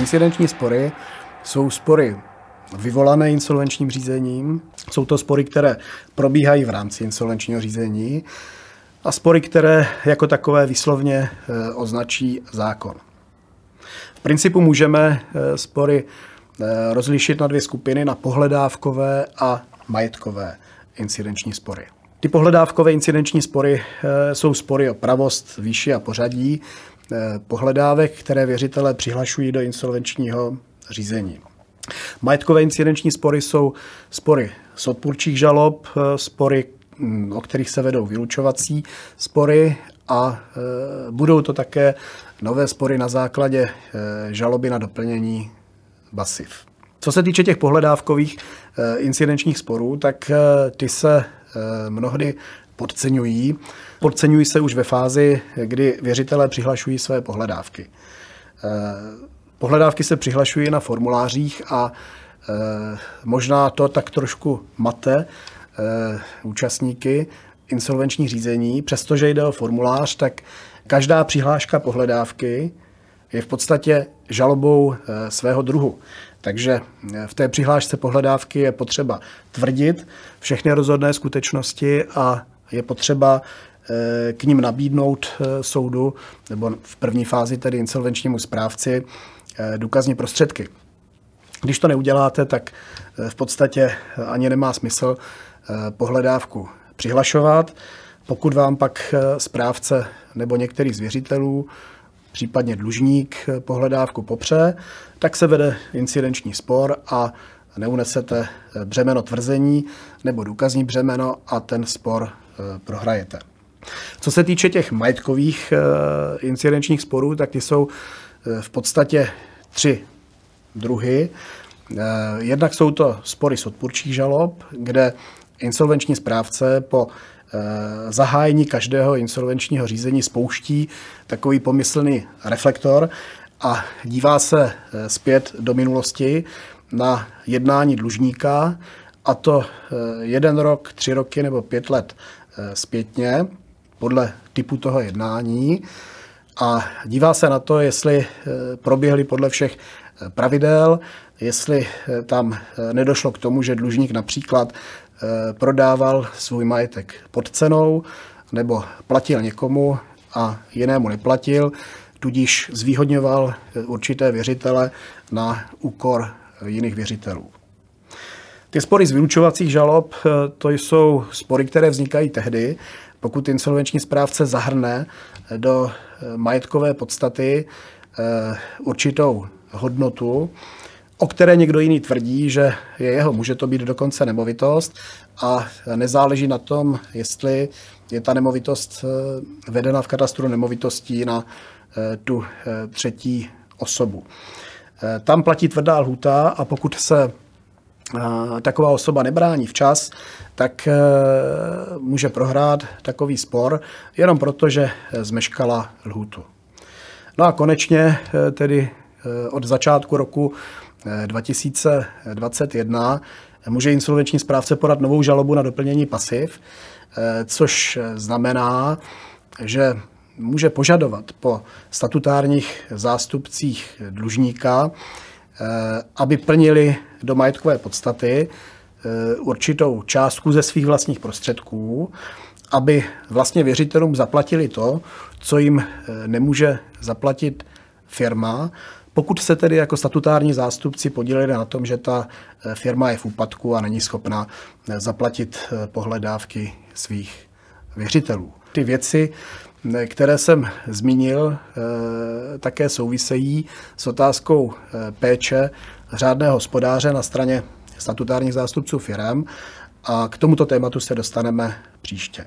Incidenční spory jsou spory vyvolané insolvenčním řízením. Jsou to spory, které probíhají v rámci insolvenčního řízení a spory, které jako takové výslovně eh, označí zákon. V principu můžeme eh, spory eh, rozlišit na dvě skupiny, na pohledávkové a majetkové incidenční spory. Ty pohledávkové incidenční spory jsou spory o pravost, výši a pořadí pohledávek, které věřitelé přihlašují do insolvenčního řízení. Majetkové incidenční spory jsou spory z odpůrčích žalob, spory, mm, o kterých se vedou vylučovací spory a e, budou to také nové spory na základě e, žaloby na doplnění basiv. Co se týče těch pohledávkových incidenčních sporů, tak ty se mnohdy podceňují. Podceňují se už ve fázi, kdy věřitelé přihlašují své pohledávky. Pohledávky se přihlašují na formulářích a e, možná to tak trošku mate e, účastníky insolvenční řízení. Přestože jde o formulář, tak každá přihláška pohledávky je v podstatě žalobou svého druhu. Takže v té přihlášce pohledávky je potřeba tvrdit všechny rozhodné skutečnosti a je potřeba k ním nabídnout soudu, nebo v první fázi tedy insolvenčnímu správci, Eh, důkazní prostředky. Když to neuděláte, tak eh, v podstatě ani nemá smysl eh, pohledávku přihlašovat. Pokud vám pak správce nebo některý z věřitelů, případně dlužník pohledávku popře, tak se vede incidenční spor a neunesete břemeno tvrzení nebo důkazní břemeno a ten spor prohrajete. Co se týče těch majetkových incidenčních sporů, tak ty jsou v podstatě tři druhy. Eh, jednak jsou to spory z odpůrčích žalob, kde insolvenční správce po eh, zahájení každého insolvenčního řízení spouští takový pomyslný reflektor a dívá se eh, zpět do minulosti na jednání dlužníka, a to jeden rok, tři roky nebo pět let zpětně, podle typu toho jednání a dívá se na to, jestli eh, proběhly podle všech eh, pravidel, jestli eh, tam nedošlo k tomu, že dlužník například prodával svůj majetek pod cenou nebo platil někomu a jinému neplatil, tudíž zvýhodňoval určité věřitele na úkor jiných věřitelů. Ty spory z vylučovacích žalob, to jsou spory, které vznikají tehdy, pokud insolvenční správce zahrne do eh, majetkové podstaty eh, určitou hodnotu, o které někdo jiný tvrdí, že je jeho, může to být dokonce nemovitost a nezáleží na tom, jestli je ta nemovitost eh, vedena v katastru nemovitostí na tu třetí osobu. Tam platí tvrdá lhuta a pokud se taková osoba nebrání včas, tak eh, může prohrát takový spor jenom proto, že zmeškala lhůtu. No a konečně eh, tedy eh, od začátku roku 2021 může insolvenční správce podat novou žalobu na doplnění pasiv, což znamená, že může požadovat po statutárních zástupcích dlužníka, aby plnili do majetkové podstaty Eh, určitou částku ze svých vlastních prostředků, aby vlastně věřitelům zaplatili to, co jim eh, nemůže zaplatit firma, pokud se tedy jako statutární zástupci podíleli na tom, že ta eh, firma je v úpadku a není schopna zaplatit pohledávky svých věřitelů. Ty věci, které jsem zmínil, také souvisejí s otázkou péče řádného hospodáře na straně statutárních zástupců firm a k tomuto tématu se dostaneme příště.